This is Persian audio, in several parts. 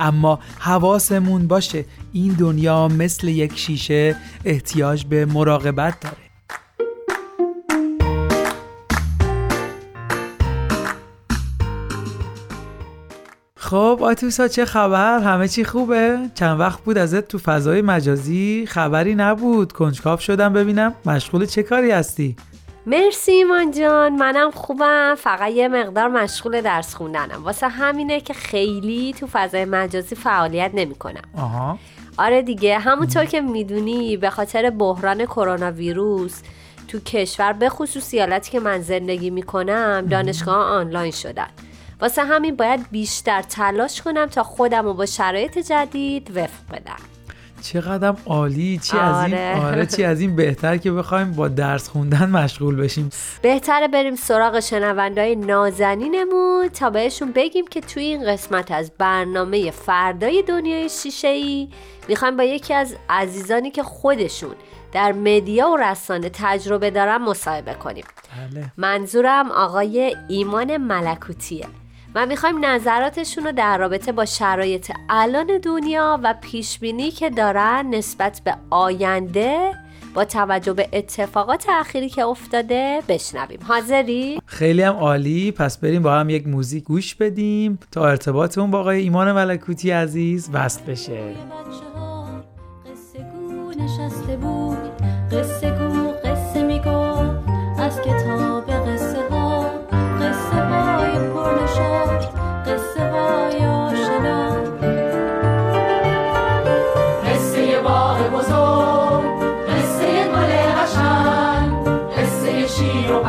اما حواسمون باشه این دنیا مثل یک شیشه احتیاج به مراقبت داره خب آتوسا چه خبر؟ همه چی خوبه؟ چند وقت بود ازت تو فضای مجازی خبری نبود کنجکاف شدم ببینم مشغول چه کاری هستی؟ مرسی ایمان جان. منم خوبم. فقط یه مقدار مشغول درس خوندنم. واسه همینه که خیلی تو فضای مجازی فعالیت نمی‌کنم. آها. آره دیگه. همونطور که می‌دونی به خاطر بحران کرونا ویروس تو کشور به خصوص ایالتی که من زندگی می‌کنم دانشگاه آنلاین شدن. واسه همین باید بیشتر تلاش کنم تا خودم رو با شرایط جدید وفق بدم. چقدر عالی چی از این آره. آره چی از این بهتر که بخوایم با درس خوندن مشغول بشیم. بهتره بریم سراغ شنوندهای نازنینمون تا بهشون بگیم که توی این قسمت از برنامه فردای دنیای شیشه ای می‌خوایم با یکی از عزیزانی که خودشون در مدیا و رسانه تجربه دارن مصاحبه کنیم. بله. منظورم آقای ایمان ملکوتیه. و می‌خوایم نظراتشون رو در رابطه با شرایط الان دنیا و پیشبینی که دارن نسبت به آینده با توجه به اتفاقات اخیری که افتاده بشنویم. حاضری؟ خیلی هم عالی. پس بریم با هم یک موزیک گوش بدیم تا ارتباطمون با آقای ایمان ملکوتی عزیز وصل بشه.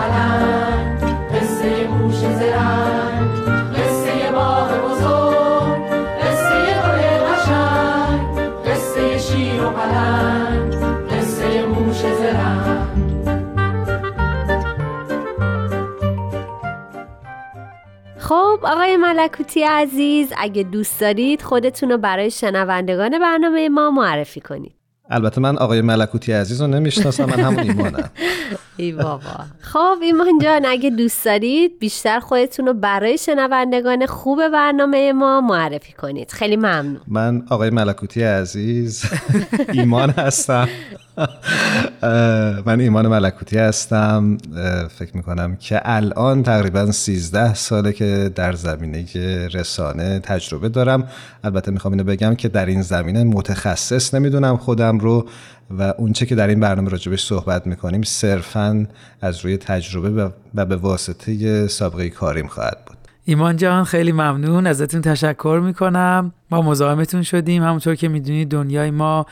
پلنگ. خب آقای ملکوتی عزیز اگه دوست دارید خودتون رو برای شنوندگان برنامه ما معرفی کنید. البته من آقای ملکوتی عزیز رو نمی‌شناسم من همون ایمانم. ای بابا. خب ایمان جان اگه دوست دارید بیشتر خودتون رو برای شنوندگان خوب برنامه ما معرفی کنید. خیلی ممنون. من آقای ملکوتی عزیز ایمان هستم. من ایمان ملکوتی هستم. فکر می‌کنم که الان تقریبا 13 ساله که در زمینه رسانه تجربه دارم. البته می‌خوام اینو بگم که در این زمینه متخصص نمی‌دونم خودم رو و اونچه که در این برنامه راجبش صحبت می‌کنیم صرفا از روی تجربه و- به واسطه سابقه کاریم خواهد بود. ایمان جان خیلی ممنون. ازتون تشکر می‌کنم. ما مزاحمتون شدیم. همونطور که می‌دونید دنیای ما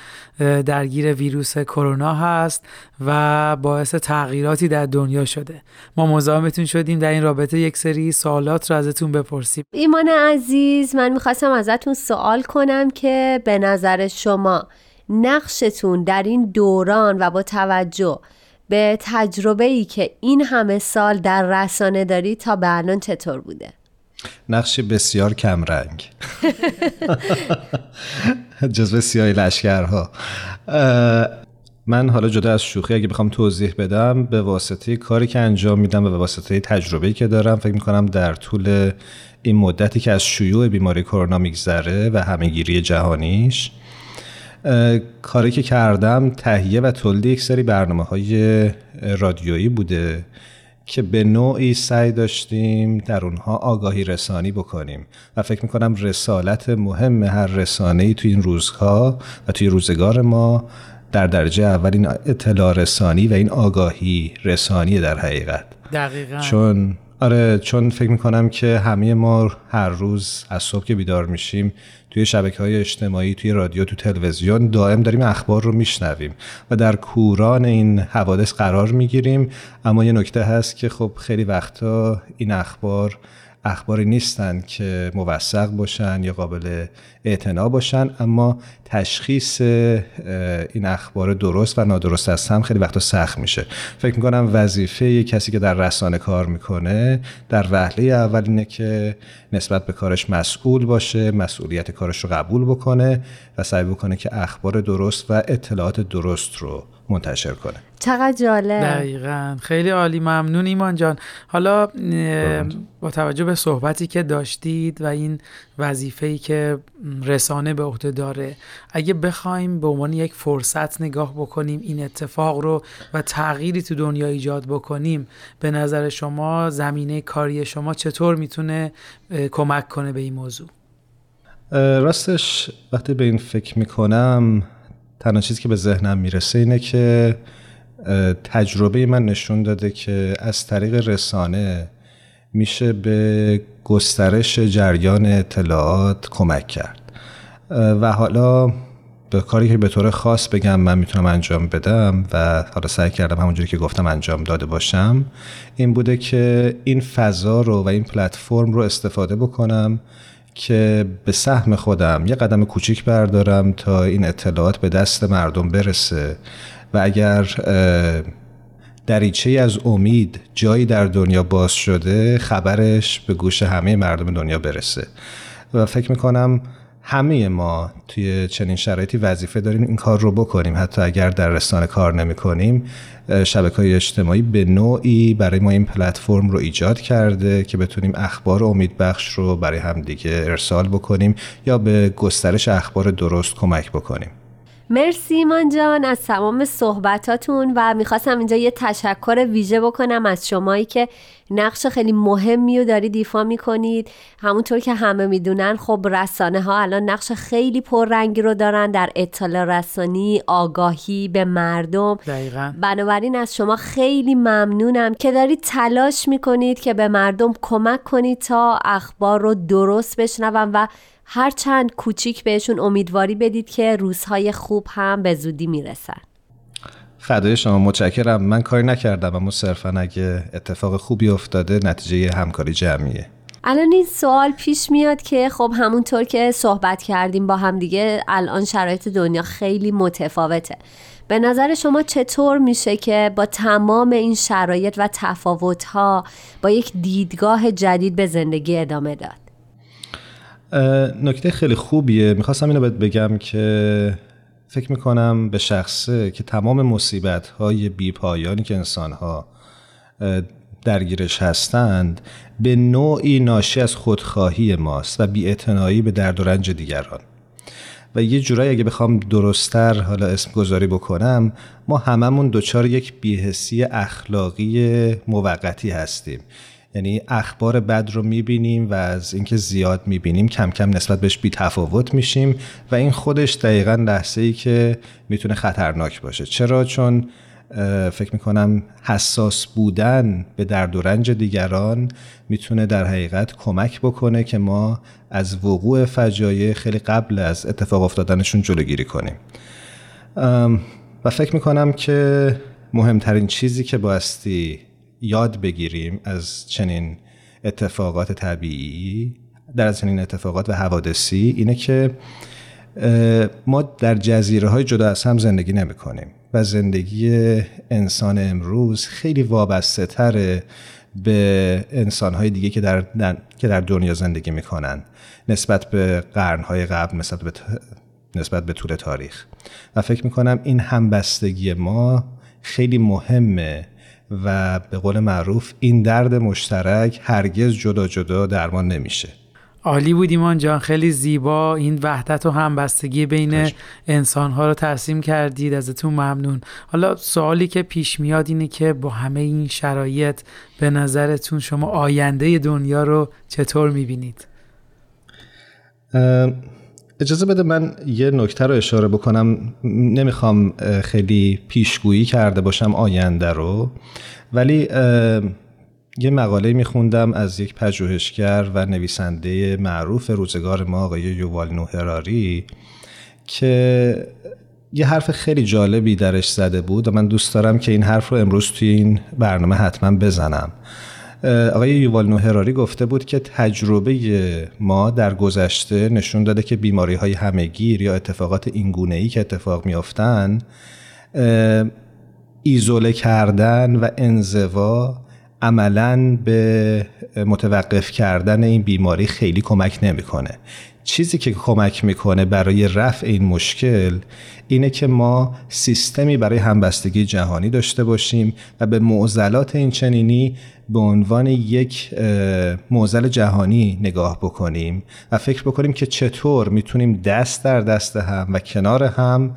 درگیر ویروس کرونا هست و باعث تغییراتی در دنیا شده. ما مزاحمتون شدیم در این رابطه. یک سری سوالات رو ازتون بپرسیم. ایمان عزیز من می‌خواستم ازتون سوال کنم که به نظر شما نقشتون در این دوران و با توجه به تجربه ای که این همه سال در رسانه دارید تا به الان چطور بوده؟ نقش بسیار کمرنگ جزو سیاه لشکرها من حالا جدا از شوخی اگه بخوام توضیح بدم به واسطه کاری که انجام میدم و به واسطه تجربه‌ای که دارم فکر می‌کنم در طول این مدتی که از شیوع بیماری کرونا میگذره و همهگیری جهانیش اه، کاری که کردم تهیه و تولید یک سری برنامه های رادیویی بوده که به نوعی سعی داشتیم در اونها آگاهی رسانی بکنیم و فکر می‌کنم رسالت مهم هر رسانه ای توی این روزها و توی روزگار ما در درجه اول این اطلاع رسانی و این آگاهی رسانی در حقیقت. دقیقا. چون آره چون فکر می‌کنم که همه ما هر روز از صبح که بیدار میشیم توی شبکه های اجتماعی توی رادیو تو تلویزیون دائم داریم اخبار رو میشنویم و در کوران این حوادث قرار می‌گیریم. اما یه نکته هست که خب خیلی وقتا این اخبار اخباری نیستن که موثق باشن یا قابل اعتنا باشن اما تشخیص این اخبار درست و نادرست از هم خیلی وقتا سخت میشه. فکر می‌کنم وظیفه کسی که در رسانه کار می‌کنه در وهله اول اینه که نسبت به کارش مسئول باشه مسئولیت کارش رو قبول بکنه و سعی بکنه که اخبار درست و اطلاعات درست رو منتشر کنه. چقدر جالب. دقیقا. خیلی عالی ممنون ایمان جان. حالا با توجه به صحبتی که داشتید و این وظیفه‌ای که رسانه به عهده داره اگه بخوایم به عنوان یک فرصت نگاه بکنیم این اتفاق رو و تغییری تو دنیا ایجاد بکنیم به نظر شما زمینه کاری شما چطور می‌تونه کمک کنه به این موضوع؟ راستش وقتی به این فکر می‌کنم تنها چیزی که به ذهنم می‌رسه اینه که تجربه من نشون داده که از طریق رسانه میشه به گسترش جریان اطلاعات کمک کرد. و حالا به کاری که به طور خاص بگم من می‌تونم انجام بدم و حالا سعی کردم همونجوری که گفتم انجام داده باشم این بوده که این فضا رو و این پلتفرم رو استفاده بکنم که به سهم خودم یه قدم کوچیک بردارم تا این اطلاعات به دست مردم برسه و اگر دریچه از امید جایی در دنیا باز شده خبرش به گوش همه مردم دنیا برسه. و فکر می‌کنم همه ما توی چنین شرایطی وظیفه داریم این کار رو بکنیم. حتی اگر در رسانه کار نمی کنیم شبکه های اجتماعی به نوعی برای ما این پلتفرم رو ایجاد کرده که بتونیم اخبار امیدبخش رو برای همدیگه ارسال بکنیم یا به گسترش اخبار درست کمک بکنیم. مرسی ایمان جان از تمام صحبتاتون و می‌خواستم اینجا یه تشکر ویژه بکنم از شمایی که نقش خیلی مهمی رو دارید ایفا می‌کنید همونطور که همه می‌دونن خب رسانه ها الان نقش خیلی پررنگی رو دارن در اطلاع رسانی آگاهی به مردم دقیقا. بنابراین از شما خیلی ممنونم که دارید تلاش می‌کنید که به مردم کمک کنید تا اخبار رو درست بشنون و هر چند کوچیک بهشون امیدواری بدید که روزهای خوب هم به زودی می‌رسن. فدای شما متشکرم. من کاری نکردم اما صرفا اگه اتفاق خوبی افتاده نتیجه همکاری جمعیه. الان این سوال پیش میاد که خب همونطور که صحبت کردیم با هم دیگه الان شرایط دنیا خیلی متفاوته. به نظر شما چطور میشه که با تمام این شرایط و تفاوتها با یک دیدگاه جدید به زندگی ادامه داد؟ نکته خیلی خوبیه. می‌خواستم اینو بهت بگم که فکر می‌کنم به شخصه که تمام مصیبت های بی پایانی که انسان ها درگیرش هستند به نوعی ناشی از خودخواهی ماست و بی به درد و رنج دیگران. و یه جورایی اگه بخوام درستتر حالا اسم گذاری بکنم ما هممون دچار یک بیهسی اخلاقی موقتی هستیم. یعنی اخبار بد رو می‌بینیم و از اینکه زیاد می‌بینیم کم کم نسبت بهش بی تفاوت میشیم و این خودش دقیقا لحظه ای که می‌تونه خطرناک باشه. چرا؟ چون فکر می‌کنم حساس بودن به درد و رنج دیگران می‌تونه در حقیقت کمک بکنه که ما از وقوع فجایع خیلی قبل از اتفاق افتادنشون جلوگیری کنیم. و فکر می‌کنم که مهمترین چیزی که بایستی یاد بگیریم از چنین اتفاقات طبیعی در از چنین اتفاقات و حوادثی اینه که ما در جزیره های جدا از هم زندگی نمی کنیم و زندگی انسان امروز خیلی وابسته تره به انسان های دیگه که در, که در دنیا زندگی می‌کنن نسبت به قرن های قبل نسبت به, نسبت به طول تاریخ. و فکر می‌کنم این همبستگی ما خیلی مهمه و به قول معروف این درد مشترک هرگز جدا جدا درمان نمیشه. عالی بود ایمان جان. خیلی زیبا. این وحدت و همبستگی بین انسان ها رو ترسیم کردید. ازتون ممنون. حالا سوالی که پیش میاد اینه که با همه این شرایط به نظرتون شما آینده دنیا رو چطور می‌بینید؟ اجازه بده من یه نکته رو اشاره بکنم. نمی‌خوام خیلی پیشگویی کرده باشم آینده رو ولی یه مقاله میخوندم از یک پژوهشگر و نویسنده معروف روزگار ما آقای یووال نوهراری که یه حرف خیلی جالبی درش زده بود و من دوست دارم که این حرف رو امروز توی این برنامه حتما بزنم. آقای یووال نوهراری گفته بود که تجربه ما در گذشته نشون داده که بیماری های همگیر یا اتفاقات اینگونه ای که اتفاق میافتن ایزوله کردن و انزوا عملا به متوقف کردن این بیماری خیلی کمک نمی‌کنه. چیزی که کمک می‌کنه برای رفع این مشکل اینه که ما سیستمی برای همبستگی جهانی داشته باشیم و به معضلات این چنینی به عنوان یک معضل جهانی نگاه بکنیم و فکر بکنیم که چطور می‌تونیم دست در دست هم و کنار هم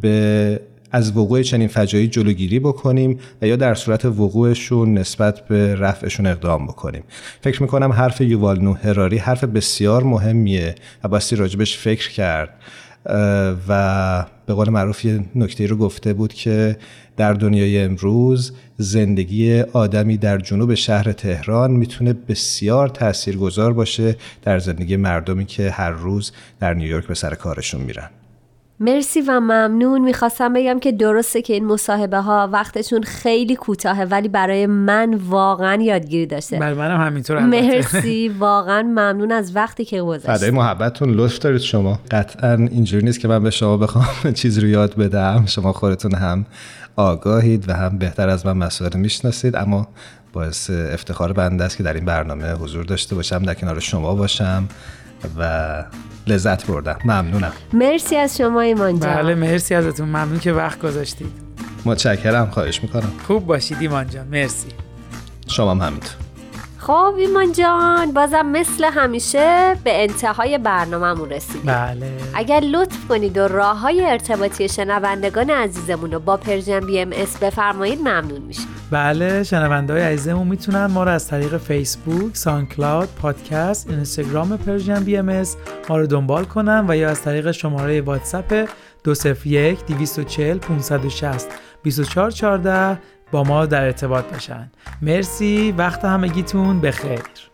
به از وقوع چنین فجایی جلوگیری بکنیم و یا در صورت وقوعشون نسبت به رفعشون اقدام بکنیم. فکر می‌کنم حرف یووال نو هراری حرف بسیار مهمیه و باستی راجبش فکر کرد و به قول معروف یه نکته رو گفته بود که در دنیای امروز زندگی آدمی در جنوب شهر تهران می‌تونه بسیار تاثیرگذار باشه در زندگی مردمی که هر روز در نیویورک به سر کارشون میرن. مرسی و ممنون. می‌خواستم بگم که درسته که این مصاحبه ها وقتشون خیلی کوتاهه ولی برای من واقعا یادگیری داشته. بله منم همینطور مرسی. واقعا ممنون از وقتی که گذاشتید فدای محبتتون لطف دارید شما. قطعا اینجوری نیست که من به شما بخوام چیز رو یاد بدم. شما خودتون هم آگاهید و هم بهتر از من مسائل می‌شناسید. اما باعث افتخار بنده است که در این برنامه حضور داشته باشم در کنار شما باشم. و لذت بردم. ممنونم. مرسی از شما ایمان جان. بله مرسی ازتون. ممنون که وقت گذاشتید. متشکرم خواهش می‌کنم. خوب باشید ایمان جان. مرسی. شما هم همینطور. خب ایمان جان بازم مثل همیشه به انتهای برنامهمون رسیدیم. بله. اگر لطف کنید و راه های ارتباطی شنوندگان عزیزمون رو با Persian BMS بفرمایید ممنون میشیم. بله شنونده های عزیزمون می‌تونن ما رو از طریق فیسبوک، SoundCloud، پادکست، اینستاگرام Persian BMS ما رو دنبال کنن و یا از طریق شماره واتساپ 201 240 560 2414 با ما در ارتباط باشن. مرسی وقت همگیتون بخیر.